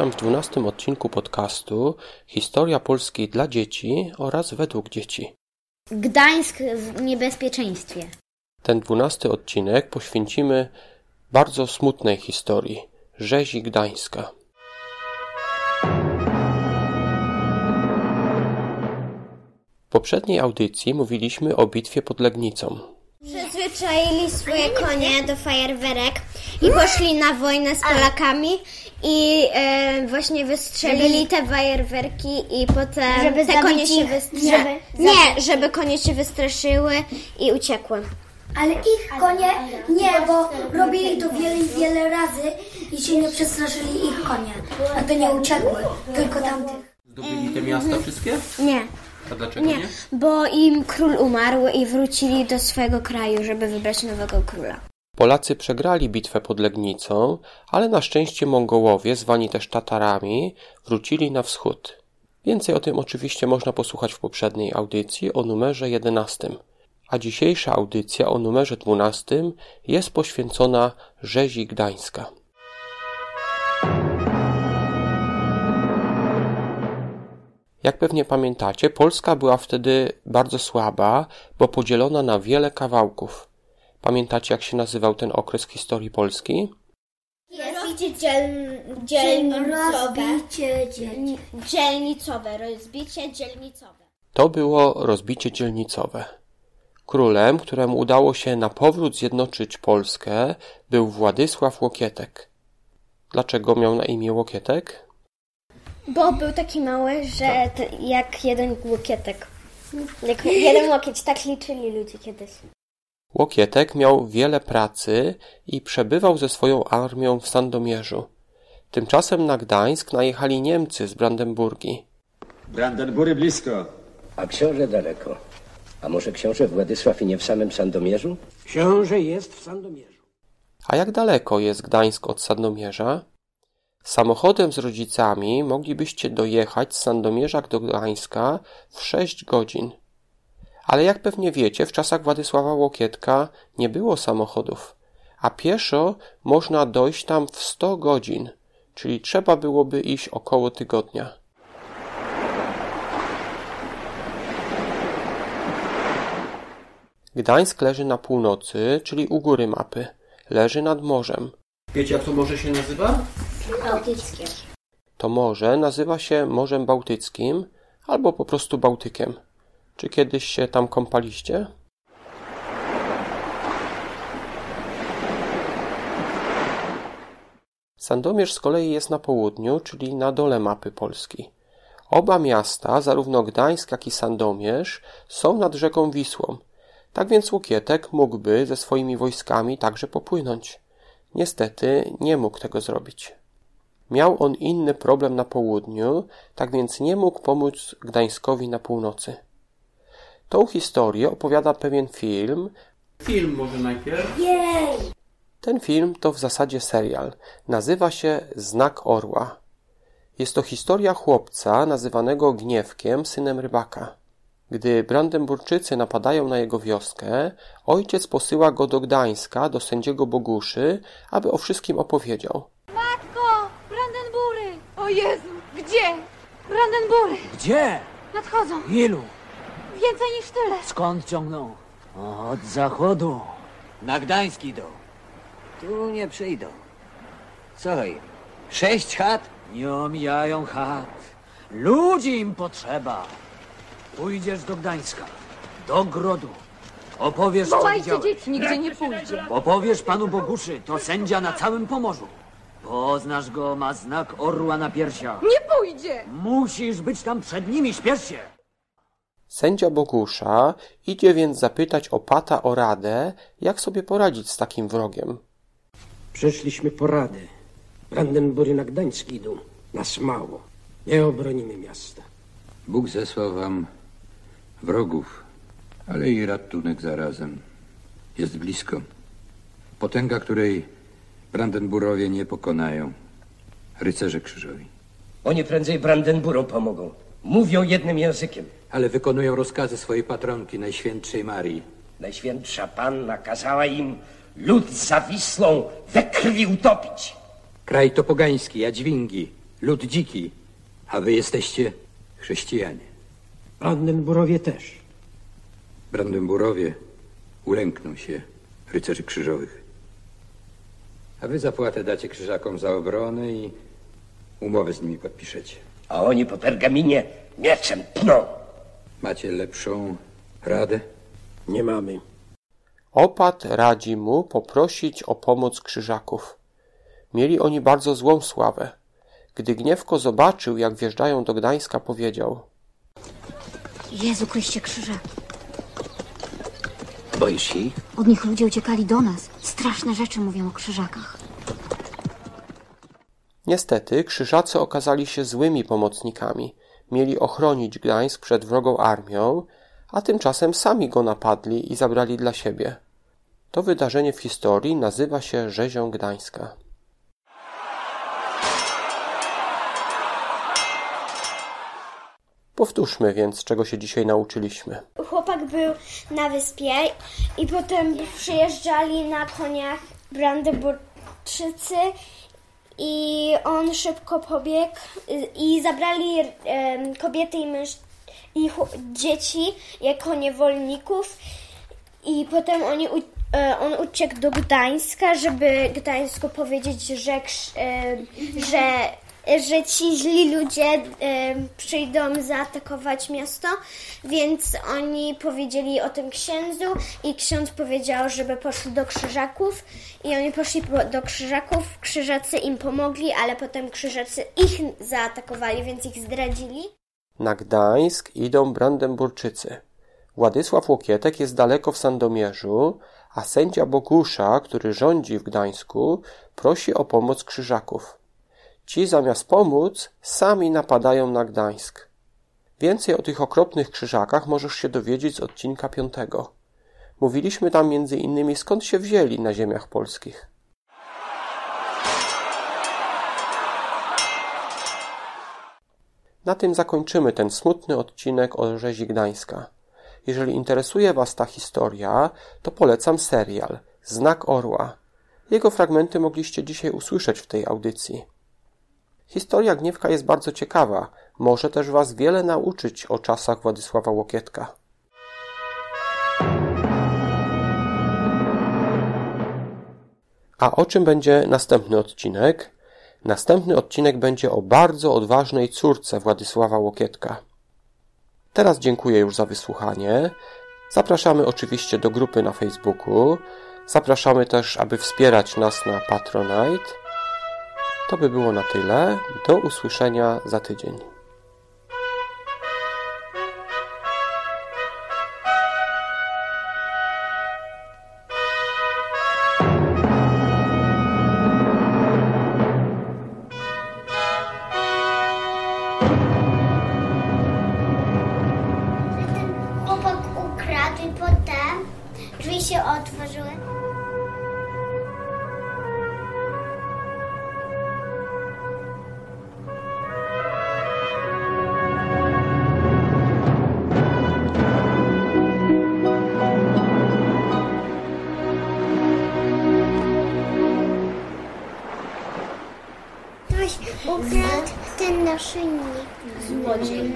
Witam w dwunastym odcinku podcastu Historia Polski dla dzieci oraz według dzieci. Gdańsk w niebezpieczeństwie. Ten dwunasty odcinek poświęcimy bardzo smutnej historii rzezi gdańska. W poprzedniej audycji mówiliśmy o bitwie pod Legnicą. Przyzwyczaili swoje konie do fajerwerek i poszli na wojnę z Polakami i e, właśnie wystrzelili te fajerwerki i potem Żeby te zabić konie się ich, wystraszyły. żeby Nie, żeby konie się wystraszyły i uciekły. Ale ich konie nie, bo robili to wiele wiele razy i się nie przestraszyli ich konie. A to nie uciekły, tylko tamtych. Zdobyli te miasta wszystkie? Nie, A dlaczego nie, bo im król umarł i wrócili do swojego kraju, żeby wybrać nowego króla. Polacy przegrali bitwę pod Legnicą, ale na szczęście Mongołowie, zwani też Tatarami, wrócili na wschód. Więcej o tym oczywiście można posłuchać w poprzedniej audycji o numerze 11. A dzisiejsza audycja o numerze 12 jest poświęcona rzezi gdańska. Jak pewnie pamiętacie, Polska była wtedy bardzo słaba, bo podzielona na wiele kawałków. Pamiętacie, jak się nazywał ten okres w historii Polski? Rozbicie dziel, dzielnicowe. Rozbicie dzieci. Dzielnicowe, rozbicie dzielnicowe. To było rozbicie dzielnicowe. Królem, któremu udało się na powrót zjednoczyć Polskę, był Władysław Łokietek. Dlaczego miał na imię Łokietek? Bo był taki mały, że jak jeden łokietek. Jak jeden łokieć, tak liczyli ludzie kiedyś. Łokietek miał wiele pracy i przebywał ze swoją armią w Sandomierzu. Tymczasem na Gdańsk najechali Niemcy z Brandenburgii. Brandenbury blisko. A książę daleko. A może książę Władysław i nie w samym Sandomierzu? Książę jest w Sandomierzu. A jak daleko jest Gdańsk od Sandomierza? Samochodem z rodzicami moglibyście dojechać z Sandomierza do Gdańska w 6 godzin. Ale jak pewnie wiecie, w czasach Władysława Łokietka nie było samochodów, a pieszo można dojść tam w 100 godzin, czyli trzeba byłoby iść około tygodnia. Gdańsk leży na północy, czyli u góry mapy. Leży nad morzem. Wiecie, jak to morze się nazywa? Bałtyckie. To morze nazywa się Morzem Bałtyckim albo po prostu Bałtykiem. Czy kiedyś się tam kąpaliście? Sandomierz z kolei jest na południu, czyli na dole mapy Polski. Oba miasta, zarówno Gdańsk, jak i Sandomierz, są nad rzeką Wisłą. Tak więc Łukietek mógłby ze swoimi wojskami także popłynąć. Niestety nie mógł tego zrobić. Miał on inny problem na południu, tak więc nie mógł pomóc Gdańskowi na północy. Tą historię opowiada pewien film. Film może najpierw? Jej! Ten film to w zasadzie serial. Nazywa się Znak Orła. Jest to historia chłopca nazywanego Gniewkiem, synem rybaka. Gdy Brandenburczycy napadają na jego wioskę, ojciec posyła go do Gdańska, do sędziego Boguszy, aby o wszystkim opowiedział. Matko! Brandenbury! O Jezu! Gdzie? Brandenbury! Gdzie? Nadchodzą! Ilu? Więcej niż tyle! Skąd ciągną? Od zachodu. Na Gdańsk idą. Tu nie przyjdą. Co im? Sześć chat? Nie omijają chat. Ludzi im potrzeba. Pójdziesz do Gdańska. Do grodu. Opowiesz, co Wołajcie widziałeś. dzieci, nigdzie nie pójdzie! Opowiesz panu Boguszy, to sędzia na całym Pomorzu. Poznasz go, ma znak orła na piersiach. Nie pójdzie! Musisz być tam przed nimi, śpiesz się. Sędzia Bogusza idzie więc zapytać opata o radę, jak sobie poradzić z takim wrogiem. Przyszliśmy po radę. Brandenbury na Gdańsk idą. Nas mało. Nie obronimy miasta. Bóg zesłał wam wrogów, ale i ratunek zarazem. Jest blisko. Potęga, której Brandenburowie nie pokonają. Rycerze krzyżowi. Oni prędzej Brandenburom pomogą. Mówią jednym językiem. Ale wykonują rozkazy swojej patronki, Najświętszej Marii. Najświętsza Panna kazała im lud za Wisłą we krwi utopić. Kraj to pogański, Jadźwingi. Lud dziki, a wy jesteście chrześcijanie. Brandenburowie też. Brandenburowie ulękną się rycerzy krzyżowych. A wy zapłatę dacie krzyżakom za obronę i umowę z nimi podpiszecie. A oni po pergaminie mieczem pną. Macie lepszą radę? Nie mamy. Opat radzi mu poprosić o pomoc krzyżaków. Mieli oni bardzo złą sławę. Gdy Gniewko zobaczył, jak wjeżdżają do Gdańska, powiedział Jezu Chryście krzyże. Boisz się ich? Od nich ludzie uciekali do nas. Straszne rzeczy mówią o krzyżakach. Niestety, krzyżacy okazali się złymi pomocnikami. Mieli ochronić Gdańsk przed wrogą armią, a tymczasem sami go napadli i zabrali dla siebie. To wydarzenie w historii nazywa się rzezią Gdańska. Powtórzmy więc, czego się dzisiaj nauczyliśmy. Chłopak był na wyspie i potem przyjeżdżali na koniach Brandenburczycy i on szybko pobiegł y, i zabrali kobiety i, męż- i chł- dzieci jako niewolników. I potem oni e, on uciekł do Gdańska, żeby Gdańsku powiedzieć, że, że, że ci źli ludzie e, przyjdą zaatakować miasto, więc oni powiedzieli o tym księdzu i ksiądz powiedział, żeby poszli do krzyżaków i oni poszli po- do krzyżaków, krzyżacy im pomogli, ale potem krzyżacy ich zaatakowali, więc ich zdradzili. Na Gdańsk idą Brandenburczycy. Władysław Łokietek jest daleko w Sandomierzu, a sędzia Bogusza, który rządzi w Gdańsku, prosi o pomoc krzyżaków. Ci zamiast pomóc, sami napadają na Gdańsk. Więcej o tych okropnych krzyżakach możesz się dowiedzieć z odcinka piątego. Mówiliśmy tam między innymi skąd się wzięli na ziemiach polskich. Na tym zakończymy ten smutny odcinek o rzezi Gdańska. Jeżeli interesuje Was ta historia, to polecam serial Znak Orła. Jego fragmenty mogliście dzisiaj usłyszeć w tej audycji. Historia Gniewka jest bardzo ciekawa, może też Was wiele nauczyć o czasach Władysława Łokietka. A o czym będzie następny odcinek? Następny odcinek będzie o bardzo odważnej córce Władysława Łokietka. Teraz dziękuję już za wysłuchanie. Zapraszamy oczywiście do grupy na Facebooku. Zapraszamy też, aby wspierać nas na Patronite. To by było na tyle. Do usłyszenia za tydzień. Ukradł i potem drzwi się otworzyły. Ktoś ukradł ten naszyjnik. Złodziej.